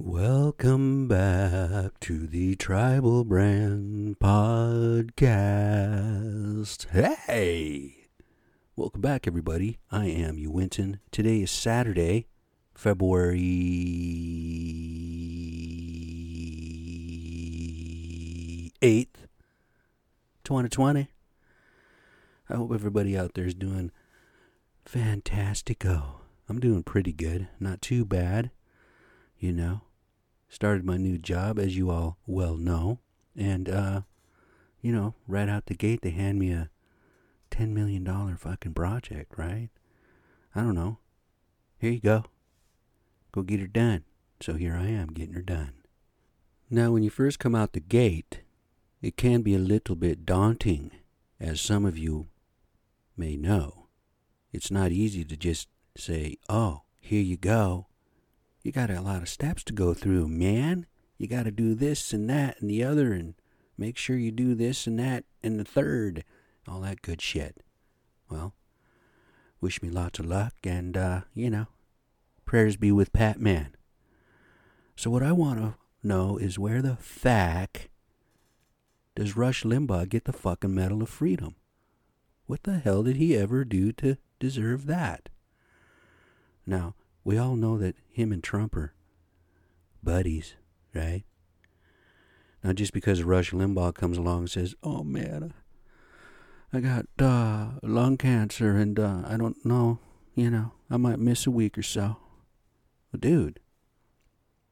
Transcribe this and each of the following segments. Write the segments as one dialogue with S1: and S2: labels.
S1: Welcome back to the Tribal Brand Podcast. Hey! Welcome back, everybody. I am you, Winton. Today is Saturday, February 8th, 2020. I hope everybody out there is doing fantastico. I'm doing pretty good. Not too bad, you know started my new job, as you all well know. And, uh, you know, right out the gate, they hand me a $10 million fucking project, right? I don't know. Here you go. Go get her done. So here I am, getting her done. Now, when you first come out the gate, it can be a little bit daunting, as some of you may know. It's not easy to just say, oh, here you go, you got a lot of steps to go through, man. You got to do this and that and the other, and make sure you do this and that and the third, all that good shit. Well, wish me lots of luck, and, uh, you know, prayers be with Pat Man. So, what I want to know is where the fuck does Rush Limbaugh get the fucking Medal of Freedom? What the hell did he ever do to deserve that? Now, we all know that him and Trump are buddies, right? Now, just because Rush Limbaugh comes along and says, "Oh man, I got uh, lung cancer and uh, I don't know, you know, I might miss a week or so," well, dude,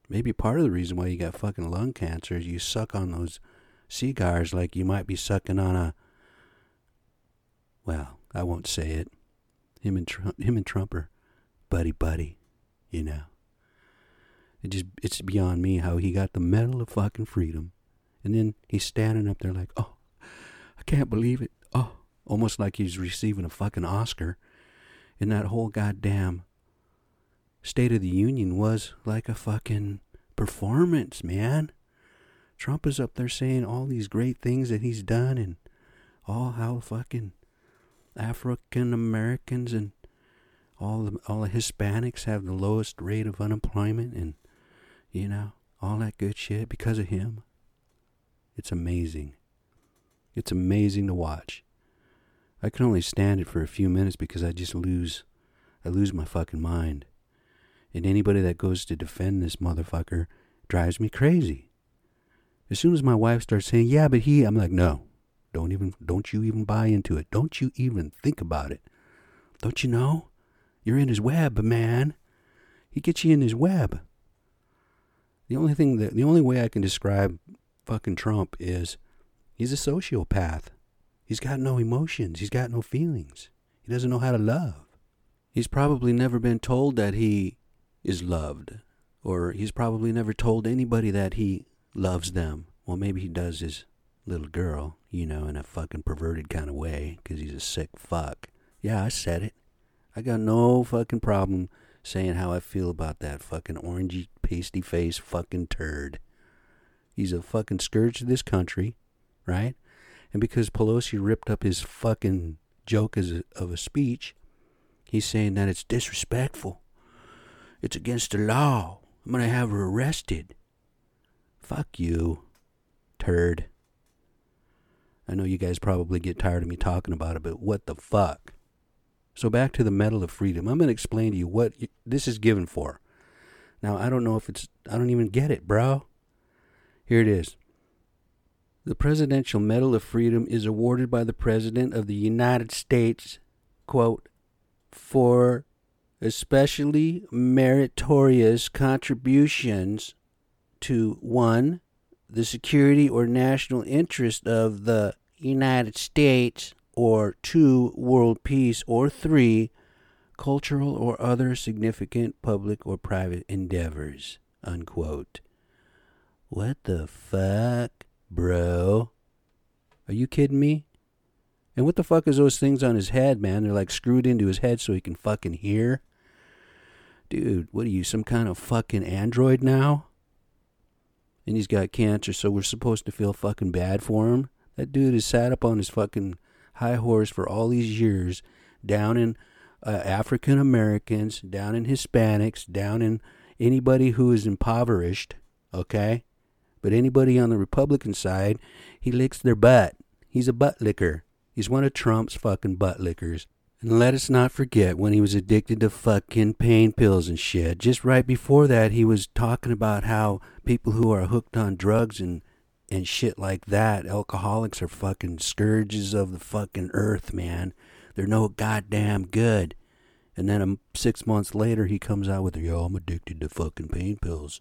S1: maybe part of the reason why you got fucking lung cancer is you suck on those cigars like you might be sucking on a. Well, I won't say it. Him and Trump, him and Trump are buddy buddy you know. It just it's beyond me how he got the medal of fucking freedom. And then he's standing up there like, "Oh, I can't believe it." Oh, almost like he's receiving a fucking Oscar. And that whole goddamn State of the Union was like a fucking performance, man. Trump is up there saying all these great things that he's done and all how fucking African Americans and all the all the Hispanics have the lowest rate of unemployment and you know all that good shit because of him. It's amazing. It's amazing to watch. I can only stand it for a few minutes because I just lose I lose my fucking mind. And anybody that goes to defend this motherfucker drives me crazy. As soon as my wife starts saying, "Yeah, but he," I'm like, "No. Don't even don't you even buy into it. Don't you even think about it. Don't you know? You're in his web, man. He gets you in his web. The only thing that the only way I can describe fucking Trump is he's a sociopath. He's got no emotions. He's got no feelings. He doesn't know how to love. He's probably never been told that he is loved. Or he's probably never told anybody that he loves them. Well, maybe he does his little girl, you know, in a fucking perverted kind of way, because he's a sick fuck. Yeah, I said it. I got no fucking problem saying how I feel about that fucking orangey, pasty face fucking turd. He's a fucking scourge to this country, right? And because Pelosi ripped up his fucking joke as a, of a speech, he's saying that it's disrespectful. It's against the law. I'm gonna have her arrested. Fuck you, turd. I know you guys probably get tired of me talking about it, but what the fuck? So back to the Medal of Freedom. I'm going to explain to you what this is given for. Now, I don't know if it's, I don't even get it, bro. Here it is. The Presidential Medal of Freedom is awarded by the President of the United States, quote, for especially meritorious contributions to one, the security or national interest of the United States, or two, world peace, or three, cultural or other significant public or private endeavors. Unquote. What the fuck, bro? Are you kidding me? And what the fuck is those things on his head, man? They're like screwed into his head so he can fucking hear? Dude, what are you, some kind of fucking android now? And he's got cancer, so we're supposed to feel fucking bad for him? That dude is sat up on his fucking high horse for all these years down in uh, African Americans, down in Hispanics, down in anybody who is impoverished, okay? But anybody on the Republican side, he licks their butt. He's a butt licker. He's one of Trump's fucking butt lickers. And let us not forget when he was addicted to fucking pain pills and shit. Just right before that, he was talking about how people who are hooked on drugs and and shit like that, alcoholics are fucking scourges of the fucking earth, man. They're no goddamn good. And then um, six months later, he comes out with, "Yo, I'm addicted to fucking pain pills."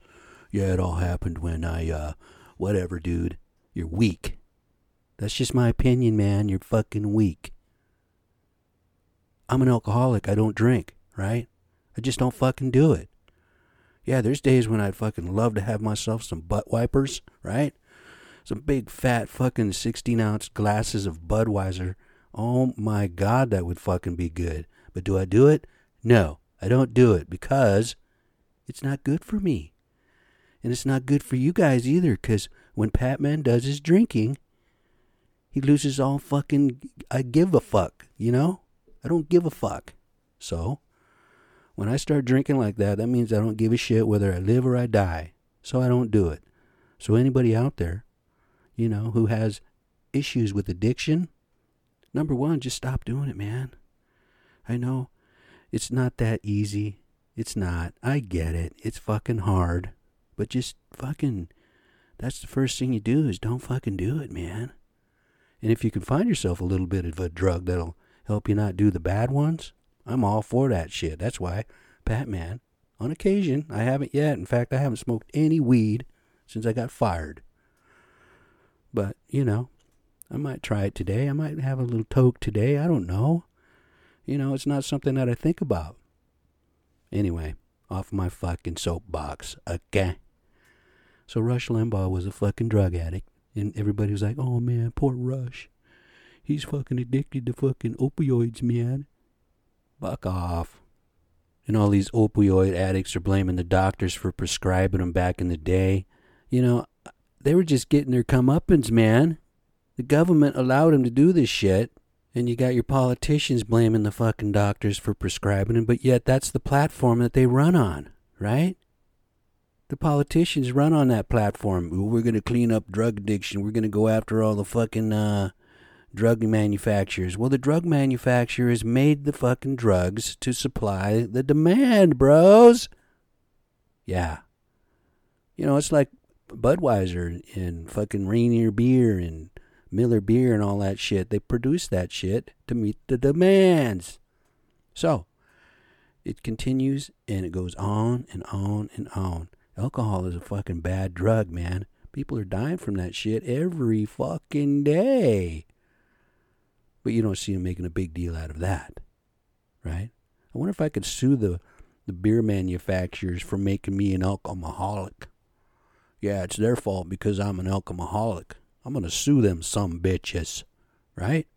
S1: Yeah, it all happened when I, uh, whatever, dude. You're weak. That's just my opinion, man. You're fucking weak. I'm an alcoholic. I don't drink, right? I just don't fucking do it. Yeah, there's days when I'd fucking love to have myself some butt wipers, right? Some big fat fucking 16 ounce glasses of Budweiser. Oh my god, that would fucking be good. But do I do it? No, I don't do it because it's not good for me. And it's not good for you guys either, because when Patman does his drinking, he loses all fucking I give a fuck, you know? I don't give a fuck. So, when I start drinking like that, that means I don't give a shit whether I live or I die. So I don't do it. So anybody out there, you know, who has issues with addiction, number one, just stop doing it, man. I know it's not that easy. It's not. I get it. It's fucking hard. But just fucking, that's the first thing you do is don't fucking do it, man. And if you can find yourself a little bit of a drug that'll help you not do the bad ones, I'm all for that shit. That's why, Patman, on occasion, I haven't yet. In fact, I haven't smoked any weed since I got fired. But, you know, I might try it today. I might have a little toke today. I don't know. You know, it's not something that I think about. Anyway, off my fucking soapbox, okay? So Rush Limbaugh was a fucking drug addict, and everybody was like, "Oh man, poor Rush, he's fucking addicted to fucking opioids, man." Fuck off. And all these opioid addicts are blaming the doctors for prescribing them back in the day. You know, they were just getting their comeuppance, man. The government allowed them to do this shit. And you got your politicians blaming the fucking doctors for prescribing them, but yet that's the platform that they run on, right? The politicians run on that platform. We're going to clean up drug addiction. We're going to go after all the fucking uh, drug manufacturers. Well, the drug manufacturers made the fucking drugs to supply the demand, bros. Yeah. You know, it's like Budweiser and fucking Rainier beer and Miller beer and all that shit. They produce that shit to meet the demands. So, it continues and it goes on and on and on. Alcohol is a fucking bad drug, man. People are dying from that shit every fucking day. But you don't see them making a big deal out of that, right? I wonder if I could sue the, the beer manufacturers for making me an alcoholic. Yeah, it's their fault because I'm an alcoholic. I'm going to sue them, some bitches, right?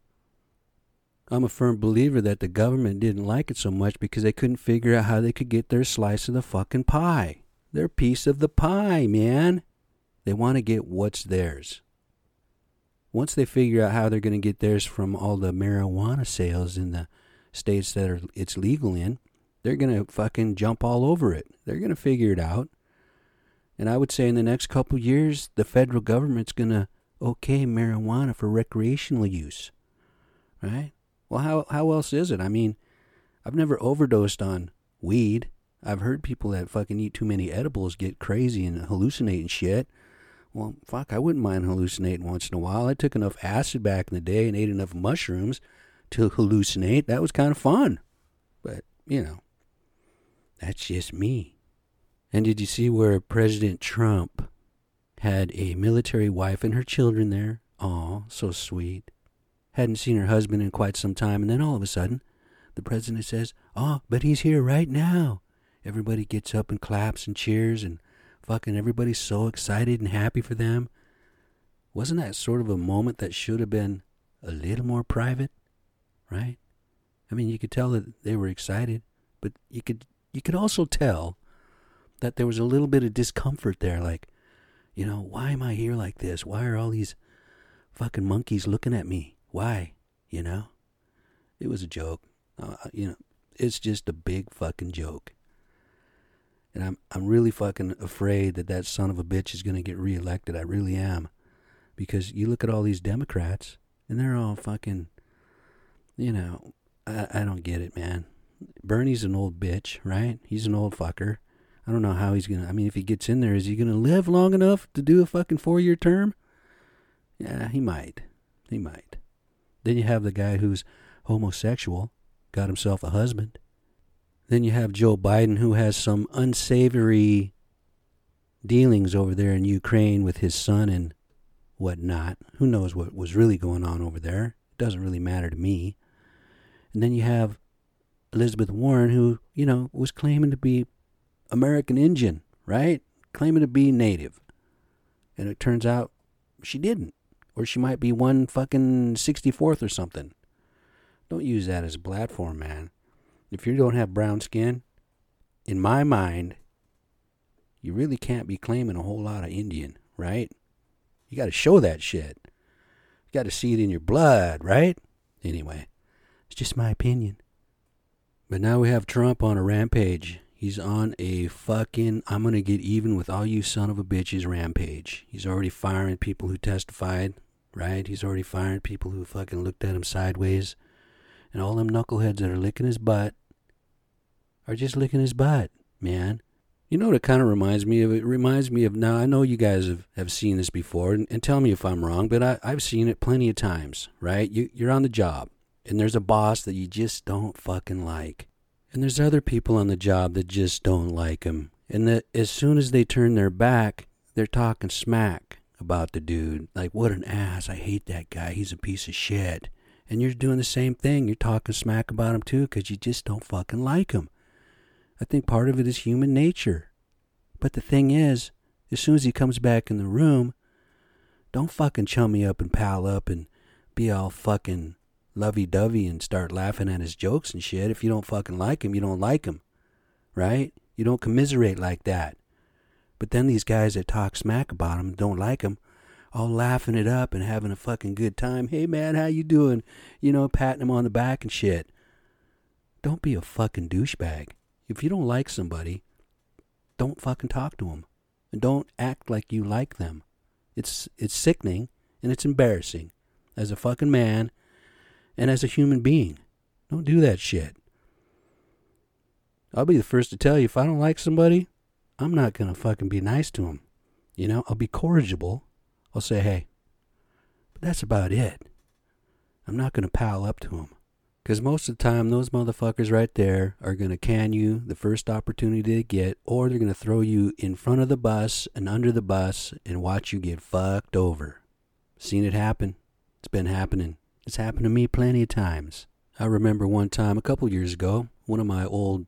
S1: I'm a firm believer that the government didn't like it so much because they couldn't figure out how they could get their slice of the fucking pie. Their piece of the pie, man. They want to get what's theirs. Once they figure out how they're going to get theirs from all the marijuana sales in the states that are it's legal in, they're going to fucking jump all over it. They're going to figure it out. And I would say in the next couple years, the federal government's going to okay marijuana for recreational use. Right? Well, how how else is it? I mean, I've never overdosed on weed. I've heard people that fucking eat too many edibles get crazy and hallucinate and shit. Well, fuck, I wouldn't mind hallucinating once in a while. I took enough acid back in the day and ate enough mushrooms to hallucinate. That was kind of fun. But, you know, that's just me. And did you see where President Trump had a military wife and her children there? Aw, so sweet. Hadn't seen her husband in quite some time, and then all of a sudden, the president says, Oh, but he's here right now. Everybody gets up and claps and cheers, and fucking everybody's so excited and happy for them. Wasn't that sort of a moment that should have been a little more private? Right? I mean, you could tell that they were excited, but you could you could also tell that there was a little bit of discomfort there, like, you know, why am I here like this? Why are all these fucking monkeys looking at me? Why? You know? It was a joke. Uh, you know, it's just a big fucking joke. And I'm I'm really fucking afraid that that son of a bitch is going to get reelected. I really am. Because you look at all these Democrats and they're all fucking you know, I I don't get it, man. Bernie's an old bitch, right? He's an old fucker. I don't know how he's gonna. I mean, if he gets in there, is he gonna live long enough to do a fucking four-year term? Yeah, he might. He might. Then you have the guy who's homosexual, got himself a husband. Then you have Joe Biden, who has some unsavory dealings over there in Ukraine with his son and whatnot. Who knows what was really going on over there? It doesn't really matter to me. And then you have Elizabeth Warren, who, you know, was claiming to be American Indian, right? Claiming to be native. And it turns out she didn't. Or she might be one fucking 64th or something. Don't use that as a platform, man. If you don't have brown skin, in my mind, you really can't be claiming a whole lot of Indian, right? You got to show that shit. You got to see it in your blood, right? Anyway, it's just my opinion. But now we have Trump on a rampage. He's on a fucking I'm gonna get even with all you son of a bitches rampage. He's already firing people who testified, right? He's already firing people who fucking looked at him sideways. And all them knuckleheads that are licking his butt are just licking his butt, man. You know what it kind of reminds me of? It reminds me of now. I know you guys have, have seen this before, and, and tell me if I'm wrong, but I, I've seen it plenty of times, right? You, you're on the job, and there's a boss that you just don't fucking like. And there's other people on the job that just don't like him. And that as soon as they turn their back, they're talking smack about the dude. Like, what an ass. I hate that guy. He's a piece of shit. And you're doing the same thing. You're talking smack about him too because you just don't fucking like him. I think part of it is human nature. But the thing is, as soon as he comes back in the room, don't fucking chum me up and pal up and be all fucking lovey dovey and start laughing at his jokes and shit. If you don't fucking like him, you don't like him. Right? You don't commiserate like that. But then these guys that talk smack about him, don't like him, all laughing it up and having a fucking good time. Hey man, how you doing? You know, patting him on the back and shit. Don't be a fucking douchebag. If you don't like somebody, don't fucking talk to them. And don't act like you like them. It's it's sickening and it's embarrassing. As a fucking man and as a human being. Don't do that shit. I'll be the first to tell you if I don't like somebody, I'm not going to fucking be nice to them. You know, I'll be corrigible. I'll say, hey, but that's about it. I'm not going to pal up to them. Because most of the time, those motherfuckers right there are going to can you the first opportunity they get, or they're going to throw you in front of the bus and under the bus and watch you get fucked over. Seen it happen. It's been happening. It's happened to me plenty of times. I remember one time a couple years ago, one of my old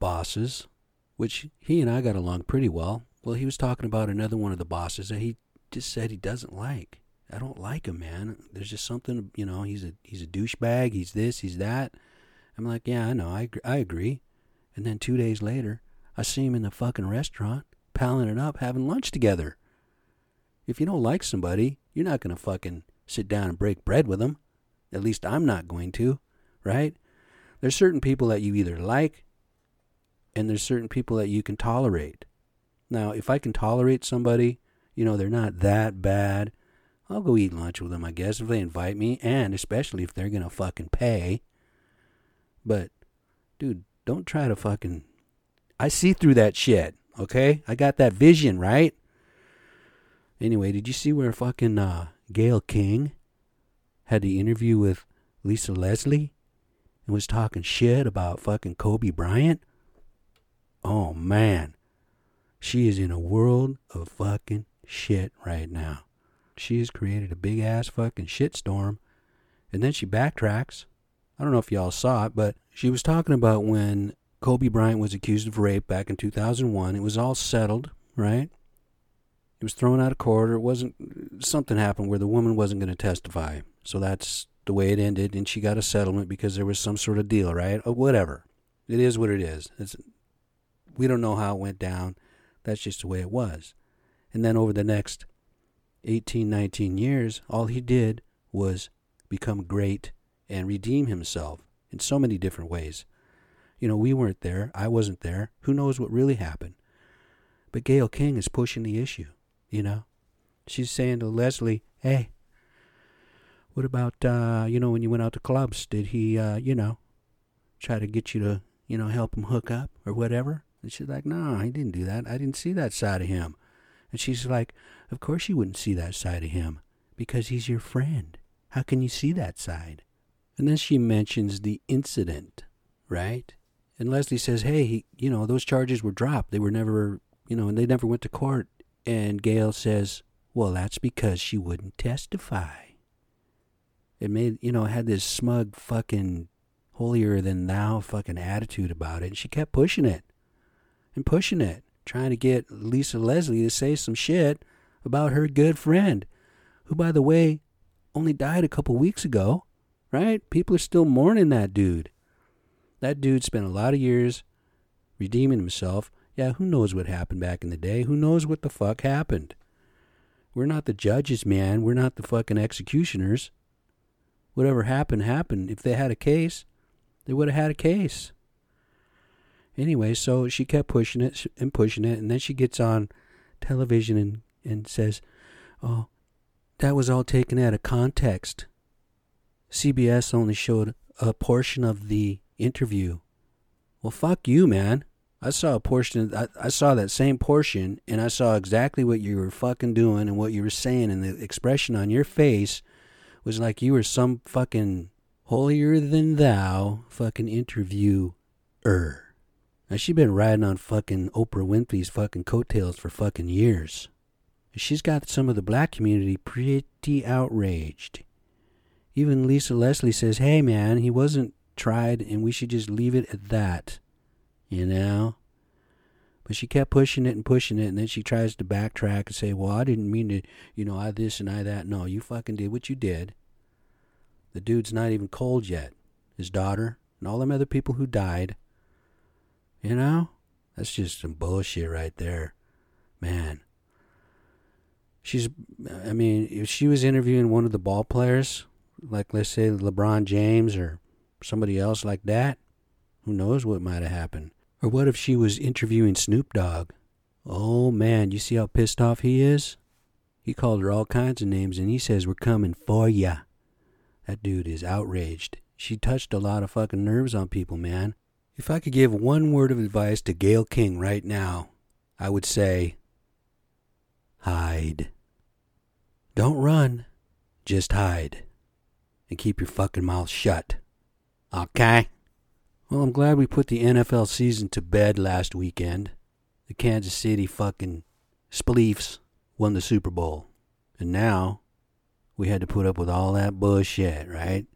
S1: bosses, which he and I got along pretty well. Well, he was talking about another one of the bosses that he just said he doesn't like. I don't like him, man. There's just something, you know. He's a he's a douchebag. He's this. He's that. I'm like, yeah, I know. I I agree. And then two days later, I see him in the fucking restaurant, palling it up, having lunch together. If you don't like somebody, you're not gonna fucking sit down and break bread with them. At least I'm not going to, right? There's certain people that you either like and there's certain people that you can tolerate. Now, if I can tolerate somebody, you know, they're not that bad, I'll go eat lunch with them, I guess, if they invite me, and especially if they're going to fucking pay. But, dude, don't try to fucking. I see through that shit, okay? I got that vision, right? Anyway, did you see where fucking uh, Gayle King had the interview with Lisa Leslie and was talking shit about fucking Kobe Bryant. Oh man, she is in a world of fucking shit right now. She has created a big ass fucking shitstorm. And then she backtracks. I don't know if y'all saw it, but she was talking about when Kobe Bryant was accused of rape back in 2001. It was all settled, right? He was thrown out of court, or it wasn't something happened where the woman wasn't going to testify. So that's the way it ended, and she got a settlement because there was some sort of deal, right? Or whatever. It is what it is. It's, we don't know how it went down. That's just the way it was. And then over the next 18, 19 years, all he did was become great and redeem himself in so many different ways. You know, we weren't there. I wasn't there. Who knows what really happened? But Gayle King is pushing the issue, you know? She's saying to Leslie, hey, what about, uh, you know, when you went out to clubs, did he, uh, you know, try to get you to, you know, help him hook up or whatever? And she's like, no, he didn't do that. I didn't see that side of him. And she's like, of course you wouldn't see that side of him because he's your friend. How can you see that side? And then she mentions the incident, right? And Leslie says, hey, he, you know, those charges were dropped. They were never, you know, and they never went to court. And Gayle says, well, that's because she wouldn't testify. It made, you know, had this smug fucking holier than thou fucking attitude about it. And she kept pushing it and pushing it, trying to get Lisa Leslie to say some shit about her good friend, who, by the way, only died a couple weeks ago, right? People are still mourning that dude. That dude spent a lot of years redeeming himself. Yeah, who knows what happened back in the day? Who knows what the fuck happened? We're not the judges, man. We're not the fucking executioners. Whatever happened, happened. If they had a case, they would have had a case. Anyway, so she kept pushing it and pushing it, and then she gets on television and, and says, Oh, that was all taken out of context. CBS only showed a portion of the interview. Well, fuck you, man. I saw a portion. I, I saw that same portion, and I saw exactly what you were fucking doing and what you were saying, and the expression on your face was like you were some fucking holier than thou fucking interviewer. Now she's been riding on fucking Oprah Winfrey's fucking coattails for fucking years. She's got some of the black community pretty outraged. Even Lisa Leslie says, "Hey man, he wasn't tried, and we should just leave it at that." You know. But she kept pushing it and pushing it, and then she tries to backtrack and say, "Well, I didn't mean to, you know, I this and I that." No, you fucking did what you did. The dude's not even cold yet. His daughter and all them other people who died. You know? That's just some bullshit right there. Man. She's, I mean, if she was interviewing one of the ball players, like let's say LeBron James or somebody else like that, who knows what might have happened. Or what if she was interviewing Snoop Dogg? Oh man, you see how pissed off he is? He called her all kinds of names and he says, We're coming for ya. That dude is outraged. She touched a lot of fucking nerves on people, man. If I could give one word of advice to Gayle King right now, I would say hide. Don't run, just hide. And keep your fucking mouth shut. Okay? Well, I'm glad we put the NFL season to bed last weekend. The Kansas City fucking Spleefs won the Super Bowl. And now we had to put up with all that bullshit, right?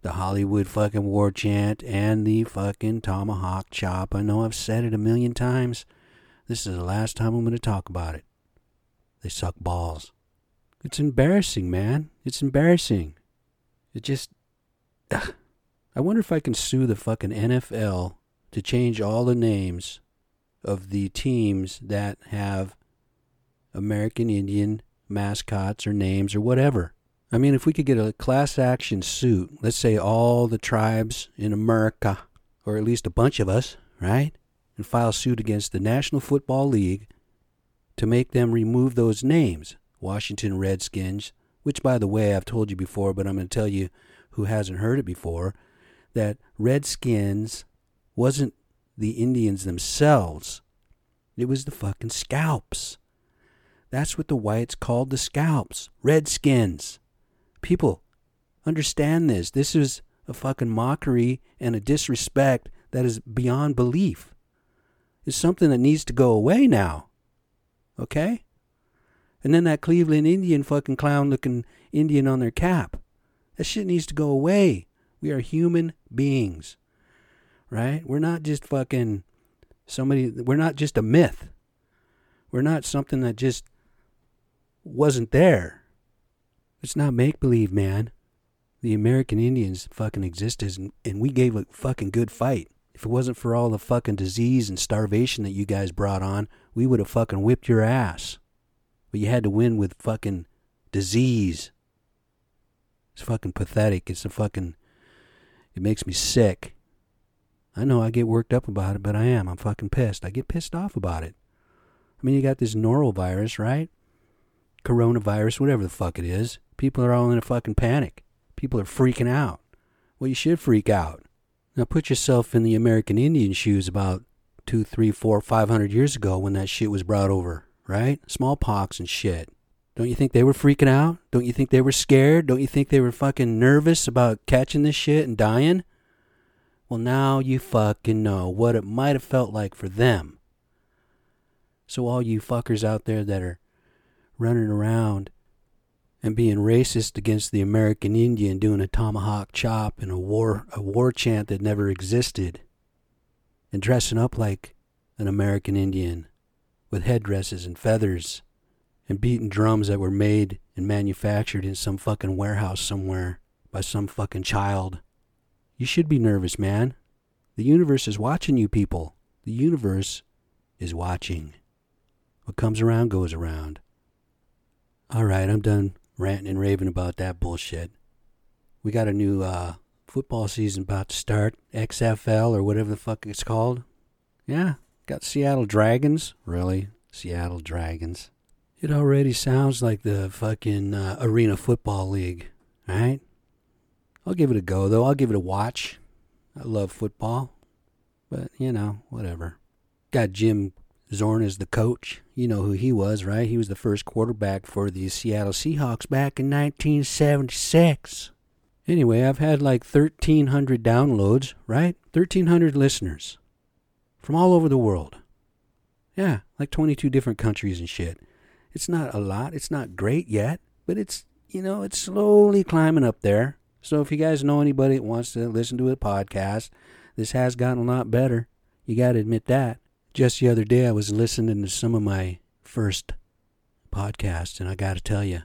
S1: The Hollywood fucking war chant and the fucking tomahawk chop. I know I've said it a million times. This is the last time I'm going to talk about it. They suck balls. It's embarrassing, man. It's embarrassing. It just. Ugh. I wonder if I can sue the fucking NFL to change all the names of the teams that have American Indian mascots or names or whatever. I mean, if we could get a class action suit, let's say all the tribes in America, or at least a bunch of us, right? And file suit against the National Football League to make them remove those names. Washington Redskins, which, by the way, I've told you before, but I'm going to tell you who hasn't heard it before, that Redskins wasn't the Indians themselves. It was the fucking scalps. That's what the whites called the scalps. Redskins. People, understand this. This is a fucking mockery and a disrespect that is beyond belief. It's something that needs to go away now. Okay? And then that Cleveland Indian fucking clown looking Indian on their cap. That shit needs to go away. We are human beings. Right? We're not just fucking somebody, we're not just a myth. We're not something that just wasn't there. It's not make believe, man. The American Indians fucking existed and, and we gave a fucking good fight. If it wasn't for all the fucking disease and starvation that you guys brought on, we would have fucking whipped your ass. But you had to win with fucking disease. It's fucking pathetic. It's a fucking. It makes me sick. I know I get worked up about it, but I am. I'm fucking pissed. I get pissed off about it. I mean, you got this norovirus, right? Coronavirus, whatever the fuck it is. People are all in a fucking panic. People are freaking out. Well, you should freak out. Now put yourself in the American Indian shoes about two, three, four, five hundred years ago when that shit was brought over, right? Smallpox and shit. Don't you think they were freaking out? Don't you think they were scared? Don't you think they were fucking nervous about catching this shit and dying? Well, now you fucking know what it might have felt like for them. So, all you fuckers out there that are running around and being racist against the American Indian, doing a tomahawk chop and a war a war chant that never existed, and dressing up like an American Indian with headdresses and feathers and beating drums that were made and manufactured in some fucking warehouse somewhere by some fucking child. You should be nervous, man. The universe is watching you people. The universe is watching. What comes around goes around. All right, I'm done ranting and raving about that bullshit. We got a new uh, football season about to start, XFL or whatever the fuck it's called. Yeah, got Seattle Dragons. Really? Seattle Dragons. It already sounds like the fucking uh, Arena Football League, right? I'll give it a go, though. I'll give it a watch. I love football. But, you know, whatever. Got Jim Zorn as the coach. You know who he was, right? He was the first quarterback for the Seattle Seahawks back in 1976. Anyway, I've had like 1,300 downloads, right? 1,300 listeners from all over the world. Yeah, like 22 different countries and shit. It's not a lot. It's not great yet, but it's, you know, it's slowly climbing up there. So if you guys know anybody that wants to listen to a podcast, this has gotten a lot better. You got to admit that. Just the other day, I was listening to some of my first podcasts, and I got to tell you,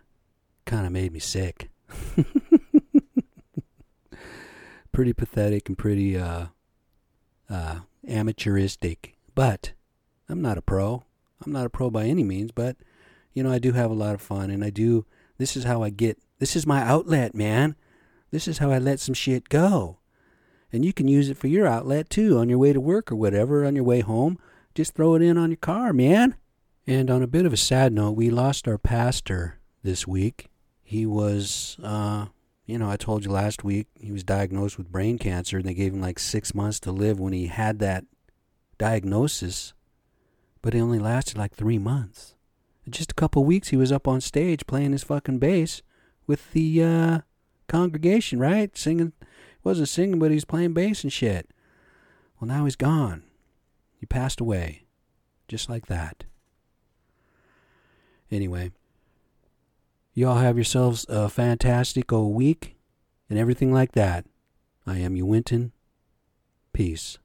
S1: kind of made me sick. pretty pathetic and pretty uh, uh, amateuristic. But I'm not a pro. I'm not a pro by any means, but you know, I do have a lot of fun and I do this is how I get this is my outlet, man. This is how I let some shit go. And you can use it for your outlet too, on your way to work or whatever, on your way home. Just throw it in on your car, man. And on a bit of a sad note, we lost our pastor this week. He was, uh, you know, I told you last week he was diagnosed with brain cancer, and they gave him like six months to live when he had that diagnosis. But it only lasted like three months. Just a couple weeks, he was up on stage playing his fucking bass with the uh, congregation, right? Singing, wasn't singing, but he was playing bass and shit. Well, now he's gone. He passed away, just like that. Anyway, y'all have yourselves a fantastic old week and everything like that. I am you, Winton. Peace.